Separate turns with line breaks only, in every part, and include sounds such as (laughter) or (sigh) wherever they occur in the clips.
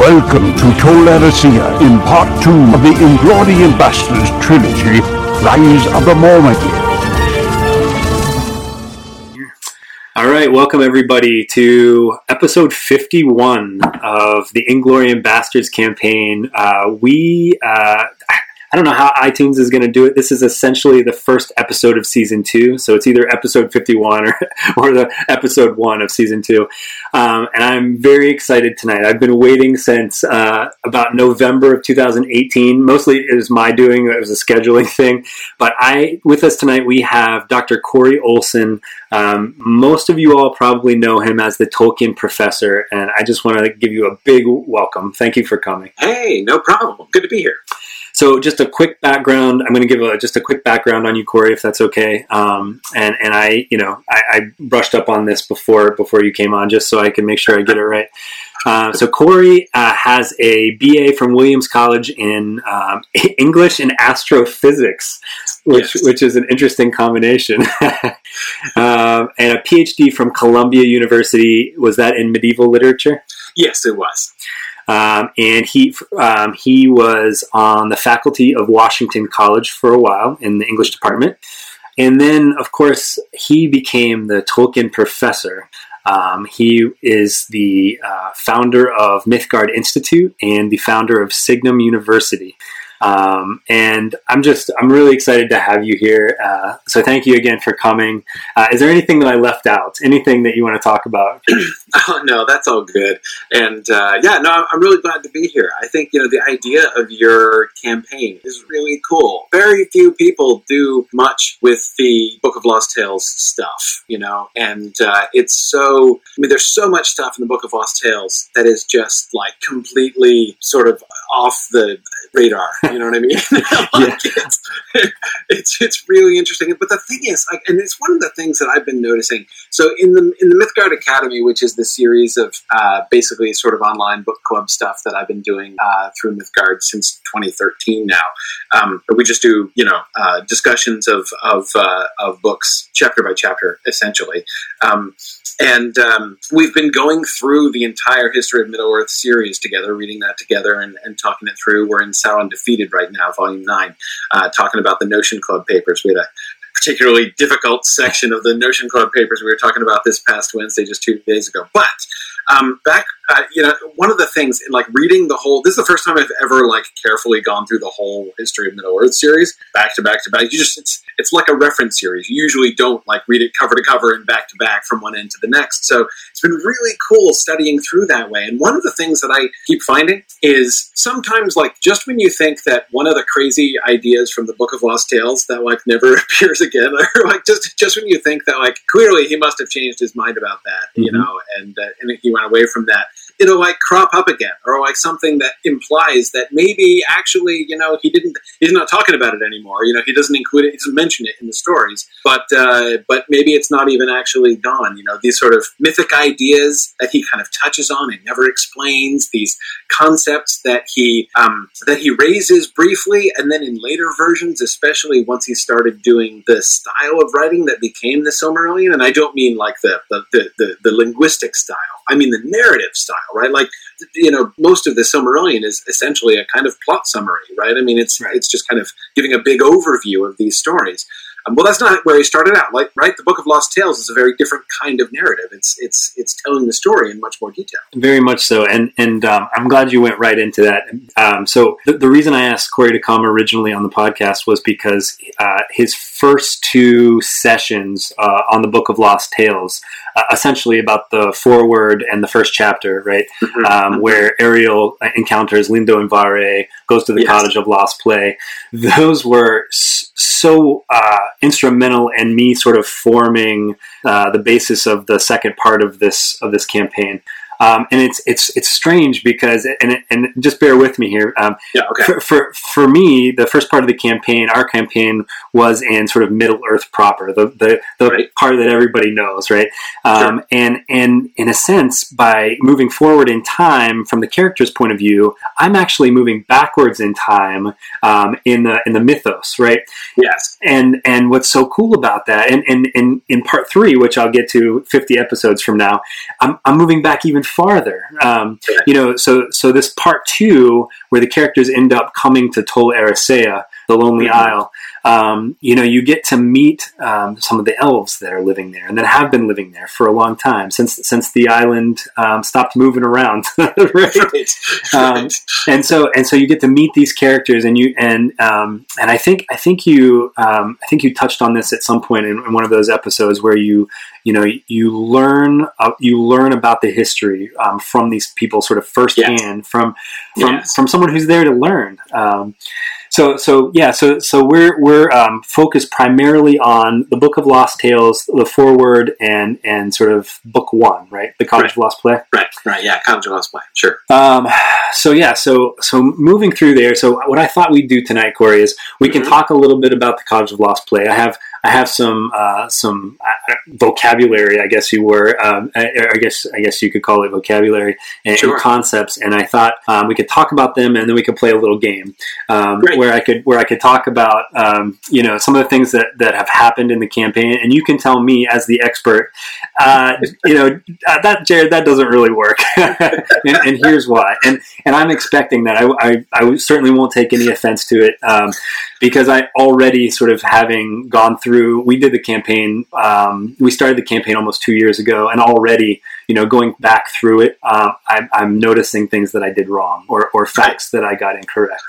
Welcome to Tol Eressëa in part two of the Inglorious Bastards trilogy, Rise of the Mormagir.
All right, welcome everybody to episode 51 of the Inglorious Bastards campaign. Uh, we, uh, I don't know how iTunes is going to do it. This is essentially the first episode of season two, so it's either episode 51 or, (laughs) or the episode one of season two. Um, and I'm very excited tonight. I've been waiting since uh, about November of 2018. Mostly it was my doing; it was a scheduling (laughs) thing. But I, with us tonight, we have Dr. Corey Olsen. Um, most of you all probably know him as the Tolkien professor, and I just want to give you a big welcome. Thank you for coming.
Hey, no problem. Good to be here.
So, just a quick background. I'm going to give a, just a quick background on you, Corey, if that's okay. Um, and and I, you know, I, I, brushed up on this before before you came on, just so I can make sure I get it right. Uh, so Corey uh, has a BA from Williams College in um, (laughs) English and astrophysics, which
Yes.
which is an interesting combination, (laughs) um, and a PhD from Columbia University. Was that in medieval literature?
Yes, it was.
Um, and he um, he was on the faculty of Washington College for a while in the English department, and then of course he became the Tolkien professor. Um, he is the uh, founder of Mythgard Institute and the founder of Signum University. Um, and I'm just I'm really excited to have you here. Uh, so thank you again for coming. Uh, is there anything that I left out? Anything that you want to talk about?
Oh (clears throat) no, that's all good. And uh, yeah, no, I'm- really glad to be here. I think you know the idea of your campaign is really cool. Very few people do much with the Book of Lost Tales stuff, you know, and uh, it's so. I mean, there's so much stuff in the Book of Lost Tales that is just like completely sort of off the radar. You know what I mean? (laughs) Like, it's, it's it's really interesting. But the thing is, like, and it's one of the things that I've been noticing. So in the in the Mythgard Academy, which is the series of uh, basically sort of online book club stuff that I've been doing uh, through Mythgard since 2013 now, um, we just do you know uh, discussions of of uh, of books chapter by chapter, essentially. Um, and um, we've been going through the entire history of Middle Earth series together, reading that together and, and talking it through. We're in Sauron Defeated right now, Volume Nine, uh, talking about the Notion Club papers. We had a particularly difficult section of the Notion Club papers we were talking about this past Wednesday, just two days ago. But um, back, uh, you know, one of the things in like reading the whole. This is the first time I've ever like carefully gone through the whole history of Middle Earth series, back to back to back. You just it's it's like a reference series. You usually don't like read it cover to cover and back to back from one end to the next. So it's been really cool studying through that way. And one of the things that I keep finding is sometimes like just when you think that one of the crazy ideas from the Book of Lost Tales that like never (laughs) appears again, or like just just when you think that like clearly he must have changed his mind about that, you
Mhm.
know, and uh, and he went away from that. It'll like crop up again, or like something that implies that maybe actually, you know, he didn't. He's not talking about it anymore. You know, he doesn't include it. He doesn't mention it in the stories. But uh, but maybe it's not even actually gone. You know, these sort of mythic ideas that he kind of touches on and never explains. These concepts that he um, that he raises briefly, and then in later versions, especially once he started doing the style of writing that became the Silmarillion. And I don't mean like the the, the, the, the linguistic style. I mean the narrative style, right? Like you know, most of the Silmarillion is essentially a kind of plot summary, right? I mean, it's
Right.
it's just kind of giving a big overview of these stories. Um, well, that's not where he started out. Like, right, the Book of Lost Tales is a very different kind of narrative. It's it's it's telling the story in much more detail.
Very much so, and and um, I'm glad you went right into that. Um, so the, the reason I asked Corey to come originally on the podcast was because uh, his first two sessions uh, on the Book of Lost Tales, uh, essentially about the foreword and the first chapter, right, um, where Eriol encounters Lindo and Vairë, goes to the
Yes.
Cottage of Lost Play. Those were so uh, instrumental in me sort of forming uh, the basis of the second part of this of this campaign. Um, and it's it's it's strange because and and just bear with me here. Um,
Yeah, okay.
for, for for me, the first part of the campaign, our campaign was in sort of Middle Earth proper, the the, the
Right.
part that everybody knows, right? Um, And and in a sense, by moving forward in time from the character's point of view, I'm actually moving backwards in time um, in the in the mythos, right?
Yes.
and and what's so cool about that and and, and in part three which i'll get to 50 episodes from now i'm, I'm moving back even farther. Um, you know so so this part two where the characters end up coming to tol eressëa the lonely
Mhm.
isle um, you know you get to meet um, some of the elves that are living there and that have been living there for a long time since since the island um, stopped moving around (laughs) right
Right.
Um,
Right.
and so and so you get to meet these characters and you and um, and I think I think you um, I think you touched on this at some point in, in one of those episodes where you you know you learn uh, you learn about the history um, from these people sort of firsthand from from
Yes.
from someone who's there to learn. So so yeah so so we're we're um, focused primarily on the Book of Lost Tales, the foreword, and and sort of book one, right? The Cottage
Right.
of Lost Play.
Right. Right. Yeah. Cottage of Lost Play. Sure.
Um, so yeah, so so moving through there. So what I thought we'd do tonight, Corey, is we can
Mhm.
talk a little bit about the Cottage of Lost Play. I have I have some uh, some uh, vocabulary, I guess you were. Um, I, I guess I guess you could call it vocabulary and, and concepts. And I thought um, we could talk about them, and then we could play a little game um, where I could where I could talk about um, you know some of the things that that have happened in the campaign, and you can tell me as the expert, uh, you know uh, that Jared that doesn't really work, (laughs) and, and here's why. And and I'm expecting that. I, I, I certainly won't take any offense to it um, because I already sort of having gone through. We did the campaign. Um, we started the campaign almost two years ago, and already, you know, going back through it, um, I'm, I'm noticing things that I did wrong or, or facts that I got incorrect.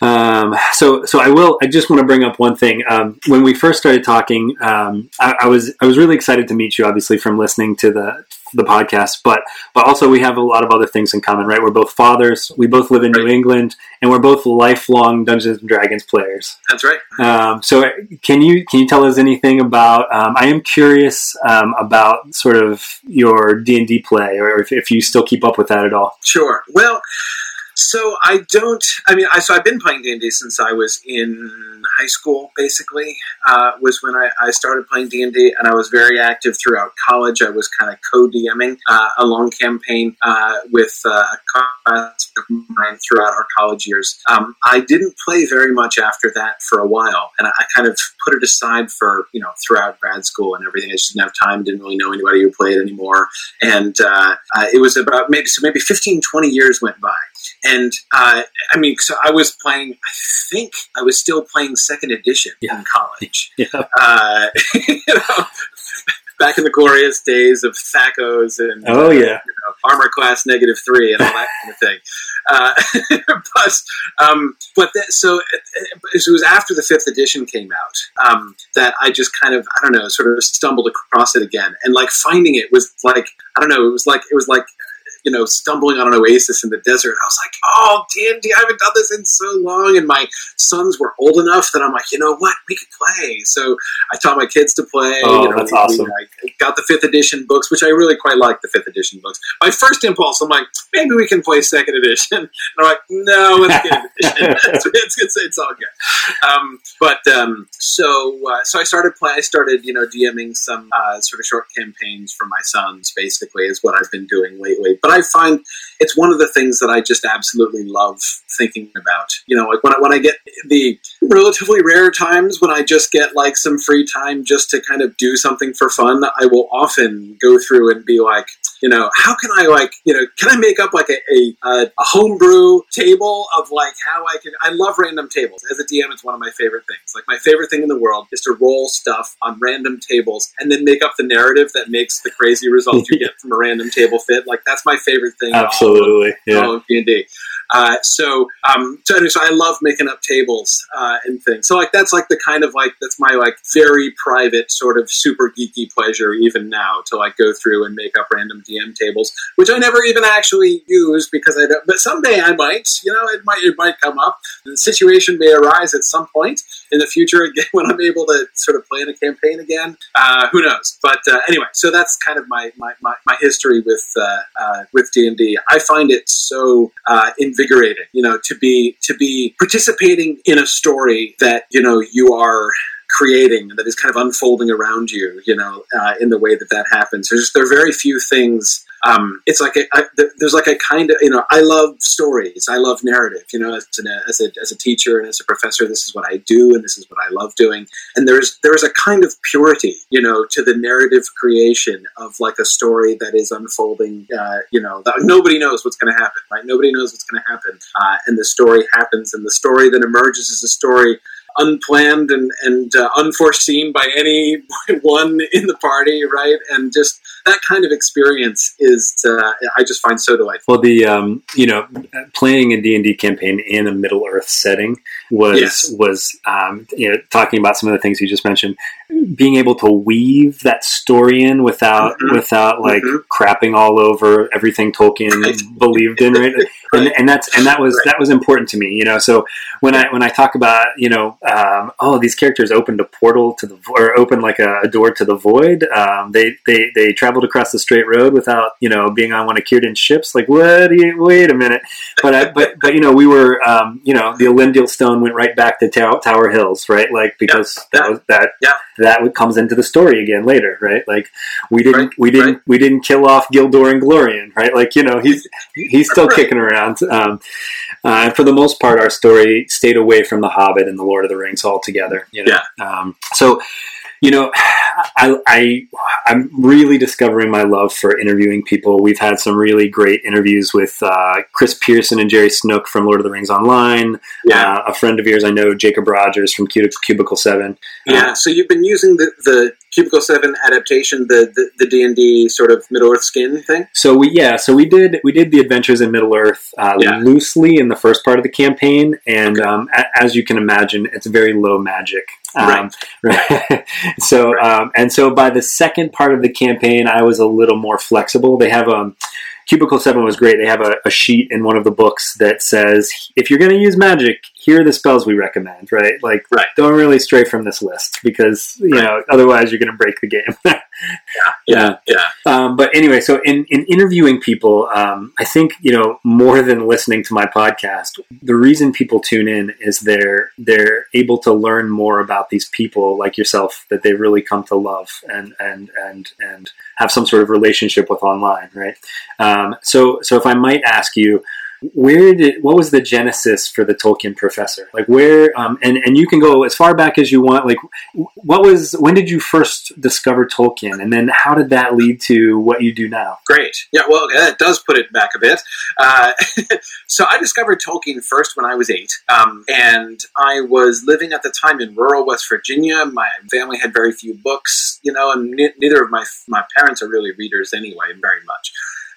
Um, so, so I will. I just want to bring up one thing. Um, when we first started talking, um, I, I was I was really excited to meet you, obviously from listening to the the podcast, but but also we have a lot of other things in common, right? We're both fathers. We both live in New England, and we're both lifelong Dungeons and Dragons players.
That's right.
Um, so, can you can you tell us anything about? Um, I am curious um, about sort of your D and D play, or if, if you still keep up with that at all.
Sure. Well, so I don't. I mean, I so I've been playing D and D since I was in high school. Basically, uh, was when I, I started playing D and D, and I was very active throughout college. I was kind of co-DMing uh, a long campaign uh, with uh, a class of mine throughout our college years. Um, I didn't play very much after that for a while, and I, I kind of put it aside for you know throughout grad school and everything. I just didn't have time. Didn't really know anybody who played anymore, and uh, it was about maybe so maybe 15, 20 years went by. And uh, I mean, so I was playing. I think I was still playing second edition
Yeah.
in college. (laughs)
Yeah.
Uh, (laughs) you know, back in the glorious days of THAC0s and
Oh
uh,
yeah.
you know, armor class negative three and all that kind of thing. Uh, (laughs) but um, but that, so it, it was after the fifth edition came out um, that I just kind of I don't know sort of stumbled across it again and like finding it was like I don't know it was like it was like you know stumbling on an oasis in the desert. I was like, oh D and I haven't done this in so long, and my sons were old enough that I'm like, you know what, we could play. So I taught my kids to play.
Oh,
you know,
that's
we- we,
awesome.
like, got the fifth edition books, which I really quite like the fifth edition books. My first impulse, I'm like, maybe we can play second edition. (laughs) And I'm like, no, it's (laughs) good edition. (laughs) it's, it's, it's, it's all good. Um, but um, so uh, so I started playing. I started you know DMing some uh, sort of short campaigns for my sons. Basically, is what I've been doing lately. But I find it's one of the things that I just absolutely love thinking about. You know, like when I, when I get the relatively rare times when I just get like some free time just to kind of do something for fun, I will often go through and be like, you know, how can I like, you know, can I make up like a, a, a, homebrew table of like how I can, I love random tables. As a DM, it's one of my favorite things. Like my favorite thing in the world is to roll stuff on random tables and then make up the narrative that makes the crazy result you get (laughs) from a random table fit. Like that's my favorite thing. in all of
Absolutely. Yeah.
all of D&D. Uh, so, um, so, anyway, so I love making up tables uh, and things. So, like, that's like the kind of like that's my like very private sort of super geeky pleasure even now to like go through and make up random DM tables, which I never even actually use because I don't. But someday I might. You know, it might it might come up. The situation may arise at some point, in the future again (laughs) when I'm able to sort of play in a campaign again. Uh, who knows? But uh, anyway, so that's kind of my my, my, my history with uh, with D and. I find it so uh, invigorating, you know, to be to be participating in a story that you know you are creating that is kind of unfolding around you, you know, uh, in the way that that happens. There's there are very few things. Um, it's like a, I, there's like a kind of you know I love stories. I love narrative. You know, as, an, as a as a teacher and as a professor, this is what I do, and this is what I love doing. And there's there's a kind of purity, you know, to the narrative creation of like a story that is unfolding. Uh, you know, that nobody knows what's going to happen, right? Nobody knows what's going to happen, uh, and the story happens, and the story that emerges is a story unplanned and, and uh, unforeseen by anyone (laughs) in the party, right? And just that kind of experience is, uh, I just find so delightful.
Well, the um, you know, playing a D and D campaign in a Middle Earth setting was yes. was um, you know talking about some of the things you just mentioned, being able to weave that story in without mm-hmm. without like mm-hmm. crapping all over everything Tolkien right. believed in, right? right? And, and, that's and that was right. that was important to me, you know. So when I when I talk about you know um, oh these characters opened a portal to the or opened like a, a door to the void, um, they they they traveled across the straight road without you know being on one of Círdan's ships. Like, what? You, wait a minute. But I, but but you know we were um, you know the Elendil stone went right back to Tow- Tower Hills, right? Like because yeah. that was that yeah. That comes into the story again later, right? Like we didn't right. we didn't right. we didn't kill off Gildor Inglorion, right? Like you know he's he's still right. kicking around. Um, uh, and for the most part, our story stayed away from the Hobbit and the Lord of the Rings altogether. You know? Yeah. Um, so you know, (sighs) I, I I'm really discovering my love for interviewing people. We've had some really great interviews with uh, Chris Pierson and Jerry Snook from Lord of the Rings Online. Yeah. Uh, a friend of yours I know, Jacob Rogers from Cubicle Seven.
Yeah. So you've been using the, the Cubicle Seven adaptation, the the D and D sort of Middle Earth skin thing.
So we yeah, so we did we did the adventures in Middle Earth uh, yeah. loosely in the first part of the campaign, and okay. um, a, as you can imagine, it's very low magic. Um, right. right. (laughs) so right. Um, and so by the second part of the campaign, I was a little more flexible. They have um Cubicle 7 was great. They have a, a, sheet in one of the books that says if you're going to use magic, here are the spells we recommend, right? Like, right. don't really stray from this list because, you right. know, otherwise you're going to break the game. (laughs)
yeah, yeah, yeah.
Um, but anyway, so in, in interviewing people, um, I think, you know, more than listening to my podcast, the reason people tune in is they're, they're able to learn more about these people like yourself that they really come to love and, and, and, and have some sort of relationship with online, right? Um, um, so, so if I might ask you, where did what was the genesis for the Tolkien professor? Like where, um, and and you can go as far back as you want. Like, what was when did you first discover Tolkien, and then how did that lead to what you do now?
Great, yeah. Well, that does put it back a bit. Uh, (laughs) so I discovered Tolkien first when I was eight, um, and I was living at the time in rural West Virginia. My family had very few books, you know, and neither of my my parents are really readers anyway, very much.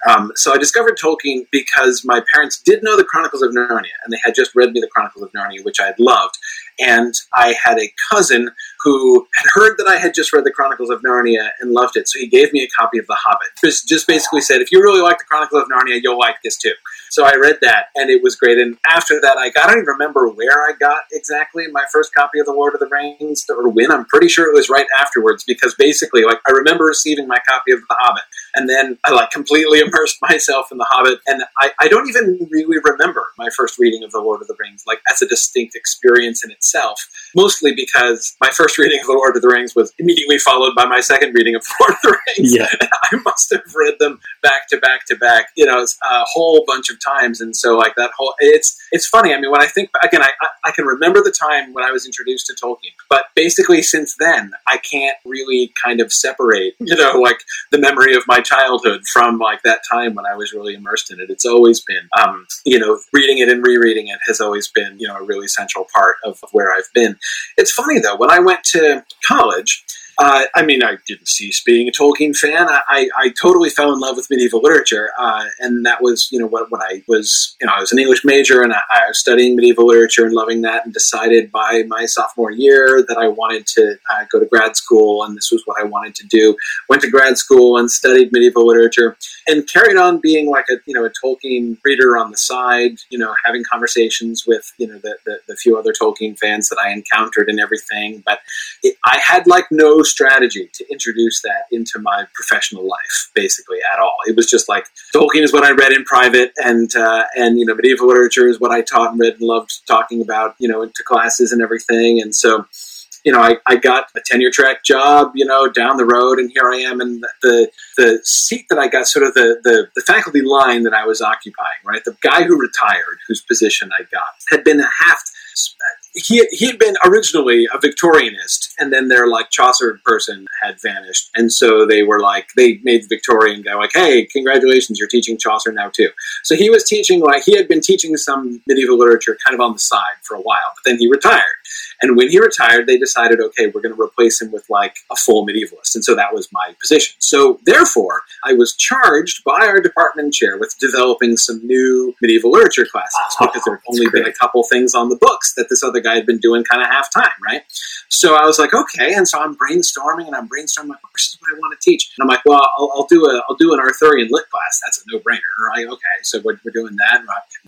Um, so I discovered Tolkien because my parents did know the Chronicles of Narnia, and they had just read me the Chronicles of Narnia, which I had loved. And I had a cousin who had heard that I had just read the Chronicles of Narnia and loved it, so he gave me a copy of The Hobbit. Just, just basically said, if you really like the Chronicles of Narnia, you'll like this too. So I read that, and it was great. And after that, I got, I don't even remember where I got exactly my first copy of The Lord of the Rings or when. I'm pretty sure it was right afterwards because basically, like, I remember receiving my copy of The Hobbit, and then I like completely (laughs) immersed myself in The Hobbit, and I, I don't even really remember my first reading of The Lord of the Rings, like as a distinct experience in itself. Mostly because my first reading of The Lord of the Rings was immediately followed by my second reading of The (laughs) Lord of the Rings. Yeah. (laughs) I must have read them back to back to back, you know, a whole bunch of times, and so like that whole it's it's funny. I mean, when I think again, I I can remember the time when I was introduced to Tolkien, but basically since then, I can't really kind of separate, you know, like the memory of my childhood from like that time when I was really immersed in it. It's always been, um, you know, reading it and rereading it has always been, you know, a really central part of where I've been. It's funny though when I went to college. Uh, I mean, I didn't cease being a Tolkien fan. I, I, I totally fell in love with medieval literature, uh, and that was, you know, what, what I was, you know, I was an English major, and I, I, was studying medieval literature and loving that, and decided by my sophomore year that I wanted to uh, go to grad school, and this was what I wanted to do. Went to grad school and studied medieval literature, and carried on being like a, you know, a Tolkien reader on the side, you know, having conversations with, you know, the, the, the few other Tolkien fans that I encountered and everything, but it, I had like no strategy to introduce that into my professional life, basically at all. It was just like Tolkien is what I read in private, and uh, and you know medieval literature is what I taught and read and loved talking about, you know, into classes and everything. And so, you know, I, I got a tenure track job, you know, down the road, and here I am. And the the seat that I got, sort of the, the, the faculty line that I was occupying, right? The guy who retired, whose position I got, had been a half he he had been originally a Victorianist, and then their like Chaucer person had vanished, and so they were like they made the Victorian guy like, "Hey, congratulations, you're teaching Chaucer now too." So he was teaching like he had been teaching some medieval literature kind of on the side for a while, but then he retired, and when he retired, they decided, okay, we're going to replace him with like a full medievalist, and so that was my position. So therefore, I was charged by our department chair with developing some new medieval literature classes ah, because there had only been a couple things on the books that this other guy had been doing kind of half time, right? So I was like, okay, and so I'm brainstorming and I'm brainstorming. Like, this is what I want to teach, and I'm like, well, I'll, I'll do a I'll do an Arthurian lit class. That's a no brainer, right? Okay, so we're, we're doing that.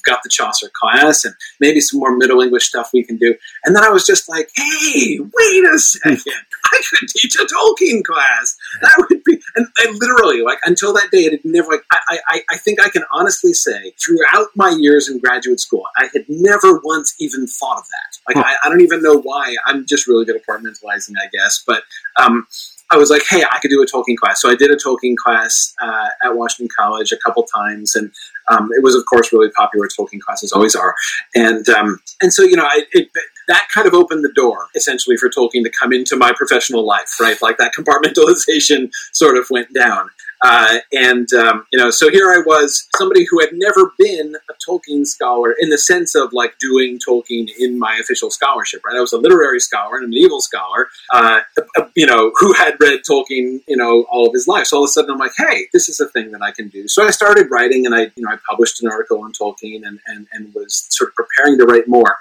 Got the Chaucer class and maybe some more Middle English stuff we can do. And then I was just like, hey, wait a second. (laughs) I could teach a Tolkien class. That would be, and, and literally, like until that day, it had never. Like I, I, I think I can honestly say, throughout my years in graduate school, I had never once even thought of that. Like huh. I, I, don't even know why. I'm just really good at compartmentalizing, I guess. But um, I was like, hey, I could do a Tolkien class. So I did a Tolkien class uh, at Washington College a couple times, and um, it was, of course, really popular. Tolkien classes always are, and um, and so you know, I, it, that kind of opened the door essentially for Tolkien to come into my professional life, right? Like that (laughs) compartmentalization sort of went down. Uh, and um, you know, so here I was, somebody who had never been a Tolkien scholar in the sense of like doing Tolkien in my official scholarship. Right, I was a literary scholar and a medieval scholar, uh, you know, who had read Tolkien, you know, all of his life. So all of a sudden, I'm like, hey, this is a thing that I can do. So I started writing, and I, you know, I published an article on Tolkien, and and, and was sort of preparing to write more.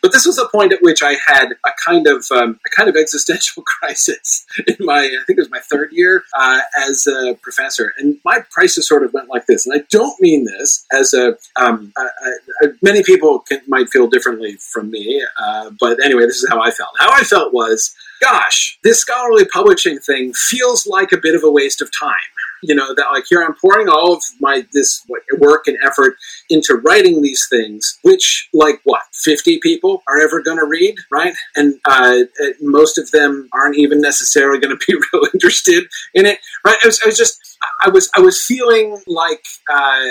But this was a point at which I had a kind of um, a kind of existential (laughs) crisis in my, I think it was my third year uh, as a professor answer. And my prices sort of went like this. And I don't mean this as a, um, a, a many people can, might feel differently from me. Uh, but anyway, this is how I felt. How I felt was, gosh, this scholarly publishing thing feels like a bit of a waste of time you know that like here i'm pouring all of my this work and effort into writing these things which like what 50 people are ever going to read right and uh, most of them aren't even necessarily going to be (laughs) real interested in it right I was, I was just I was I was feeling like uh,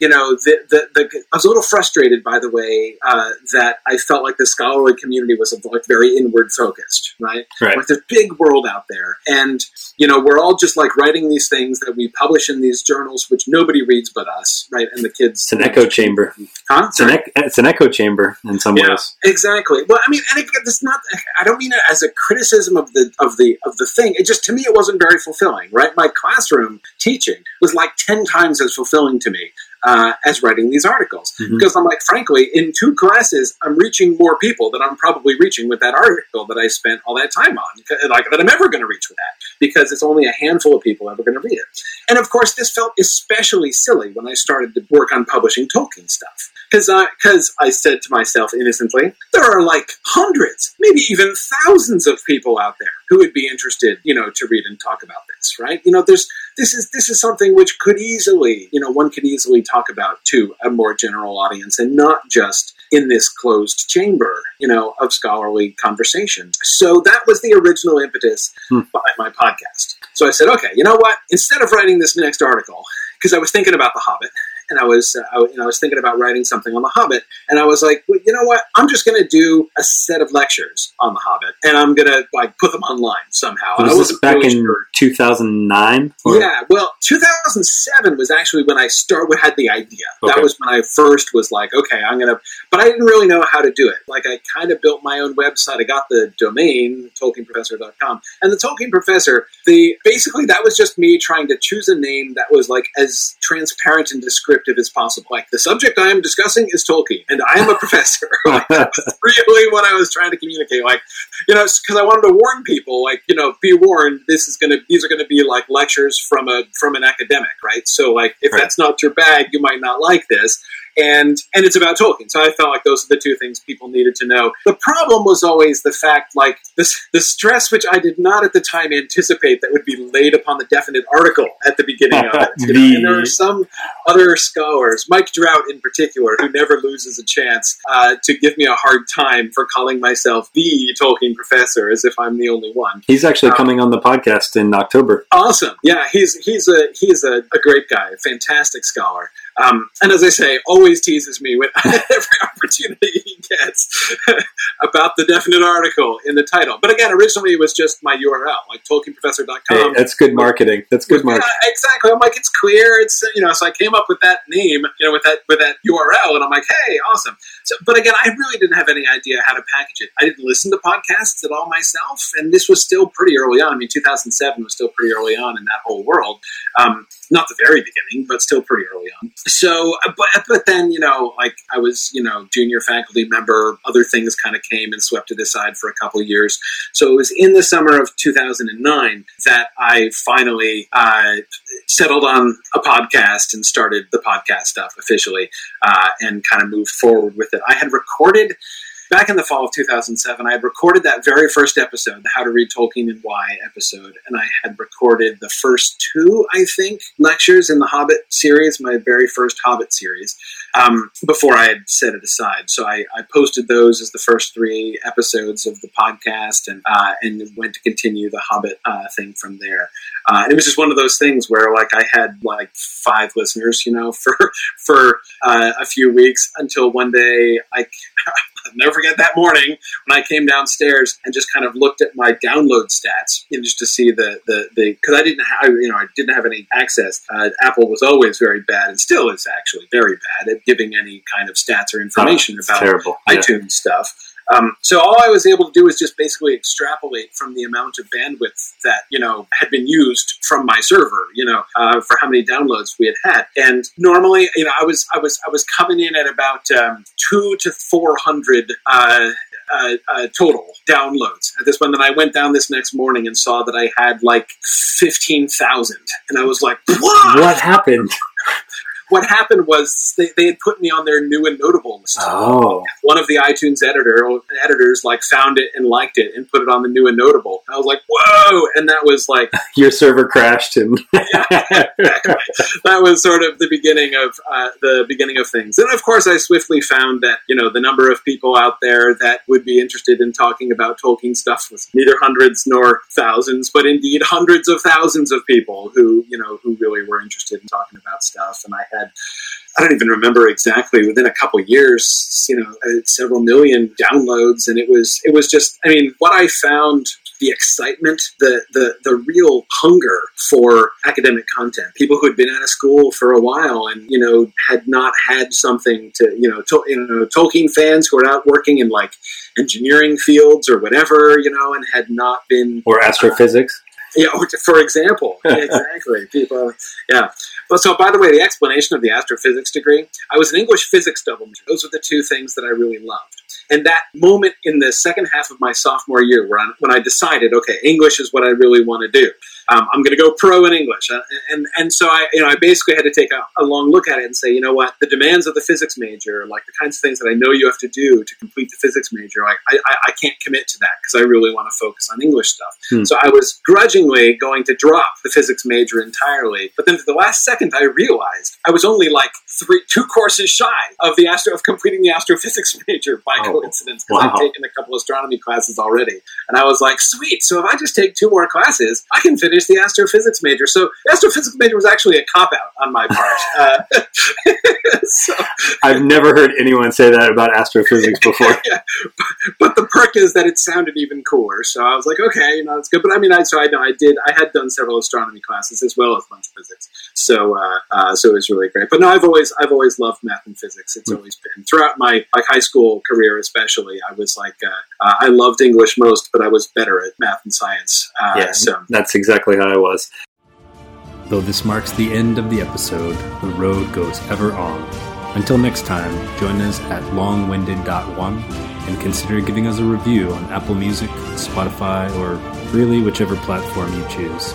you know the, the, the I was a little frustrated by the way uh, that I felt like the scholarly community was like very inward focused, right?
Right.
Like there's a big world out there, and you know we're all just like writing these things that we publish in these journals, which nobody reads but us, right? And the kids.
It's an echo chamber.
Huh?
It's an, e- it's an echo chamber in some
yeah,
ways.
Exactly. Well, I mean, and it, it's not. I don't mean it as a criticism of the of the of the thing. It just to me it wasn't very fulfilling, right? My classroom teaching was like 10 times as fulfilling to me uh, as writing these articles. Mm-hmm. Because I'm like, frankly, in two classes, I'm reaching more people than I'm probably reaching with that article that I spent all that time on, like that I'm ever going to reach with that, because it's only a handful of people ever going to read it. And of course, this felt especially silly when I started to work on publishing Tolkien stuff. Because I, cause I said to myself innocently, there are like hundreds, maybe even thousands of people out there who would be interested, you know, to read and talk about this, right? You know, there's this is this is something which could easily, you know, one could easily talk about to a more general audience and not just in this closed chamber, you know, of scholarly conversation. So that was the original impetus hmm. behind my podcast. So I said, okay, you know what? Instead of writing this next article, because I was thinking about The Hobbit, and I was uh, I, you know, I was thinking about writing something on The Hobbit, and I was like, well, you know what? I'm just going to do a set of lectures on The Hobbit, and I'm going to like put them online somehow.
Was
I
this
wasn't
back
really
in
sure.
2009?
Yeah, well, 2007 was actually when I started had the idea. That was when I first was like, okay, I'm gonna. But I didn't really know how to do it. Like, I kind of built my own website. I got the domain TolkienProfessor.com, and the Tolkien Professor. The basically that was just me trying to choose a name that was like as transparent and descriptive as possible. Like the subject I am discussing is Tolkien, and I am a (laughs) professor. (laughs) like, that's (laughs) really what I was trying to communicate. Like, you know, because I wanted to warn people, like, you know, be warned. This is gonna; these are gonna be like lectures from a from an academic, right? So, like, if
Right.
that's not your bag, you might not like this. And and it's about Tolkien, so I felt like those are the two things people needed to know. The problem was always the fact, like this, the stress which I did not at the time anticipate that would be laid upon the definite article at the beginning of it. (laughs) you know? And there are some other scholars, Mike Drout in particular, who never loses a chance uh, to give me a hard time for calling myself the Tolkien professor, as if I'm the only one.
He's actually
Um,
coming on the podcast in October.
Awesome, yeah, he's he's a he's a, a great guy, a fantastic scholar. Um, and as I say, always teases me with (laughs) every opportunity he gets (laughs) about the definite article in the title. But again, originally it was just my URL, like TolkienProfessor.com.
Hey, that's good marketing. That's good marketing.
Yeah, exactly. I'm like, it's clear. It's you know. So I came up with that name, you know, with that with that URL, and I'm like, hey, awesome. So, but again, I really didn't have any idea how to package it. I didn't listen to podcasts at all myself, and this was still pretty early on. I mean, 2007 was still pretty early on in that whole world. Um, not the very beginning, but still pretty early on. So, uh, but but then you know, like I was, you know, junior faculty member. Other things kind of came and swept it aside for a couple years. So it was in the summer of 2009 that I finally uh, settled on a podcast and started the podcast stuff officially uh, and kind of moved forward with it. I had recorded. Back in the fall of 2007, I had recorded that very first episode, the How to Read Tolkien and Why episode, and I had recorded the first two, I think, lectures in the Hobbit series, my very first Hobbit series, um, before I had set it aside. So I, I posted those as the first three episodes of the podcast, and uh, and went to continue the Hobbit uh, thing from there. Uh, it was just one of those things where, like, I had like five listeners, you know, (laughs) for for uh, a few weeks until one day I. (laughs) I'll never forget that morning when I came downstairs and just kind of looked at my download stats, know, just to see the the the because I didn't have you know I didn't have any access. Uh, Apple was always very bad and still is actually very bad at giving any kind of stats or information
It's
about
terrible. Yeah.
iTunes stuff. Um, so all I was able to do was just basically extrapolate from the amount of bandwidth that you know had been used from my server, you know, uh, for how many downloads we had had. And normally, you know, I was I was I was coming in at about um, two to four hundred. Uh, uh, uh, total downloads at this point. Then I went down this next morning and saw that I had like fifteen thousand, and I was like, "What?
What happened? (laughs)
What happened was they, they had put me on their new and notable list
Oh,
one of the iTunes editor editors like found it and liked it and put it on the new and notable. I was like, whoa! And that was like (laughs)
your server crashed and (laughs)
that was sort of the beginning of uh, the beginning of things. And of course, I swiftly found that you know the number of people out there that would be interested in talking about Tolkien stuff was neither hundreds nor thousands, but indeed hundreds of thousands of people who you know who really were interested in talking about stuff. And I had I don't even remember exactly. Within a couple years, you know, uh, several million downloads, and it was it was just. I mean, what I found the excitement, the the the real hunger for academic content. People who had been out of school for a while and you know had not had something to you know to, you know Tolkien fans who are out working in like engineering fields or whatever you know and had not been
or astrophysics.
Yeah, (laughs) for example, (laughs) exactly. People, yeah. But so, by the way, the explanation of the astrophysics degree, I was an English physics double major. Those were the two things that I really loved. And that moment in the second half of my sophomore year, where I, when I decided, okay, English is what I really want to do. Um, I'm going to go pro in English, Uh, and and so I, you know, I basically had to take a, a long look at it and say, you know what, the demands of the physics major, like the kinds of things that I know you have to do to complete the physics major, like I, I, I can't commit to that because I really want to focus on English stuff.
Hmm.
So I was grudgingly going to drop the physics major entirely, but then at the last second, I realized I was only like three, two courses shy of the astro of completing the astrophysics (laughs) major by
Oh,
coincidence because
wow.
I've taken a couple astronomy classes already, and I was like, sweet. So if I just take two more classes, I can finish the astrophysics major. So astrophysics major was actually a cop out on my part. (laughs) Uh, (laughs)
so, I've never heard anyone say that about astrophysics before. (laughs)
yeah. But the perk is that it sounded even cooler. So I was like, okay, you know, it's good. But I mean, I so I know I did. I had done several astronomy classes as well as bunch of physics. So uh, uh, so it was really great. But no, I've always I've always loved math and physics. It's mm-hmm. always been throughout my like high school career, especially. I was like uh, uh, I loved English most, but I was better at math and science.
Uh, yeah, so that's exactly how I was. Though this marks the end of the episode, the road goes ever on. Until next time, join us at longwinded.one and consider giving us a review on Apple Music, Spotify, or really whichever platform you choose.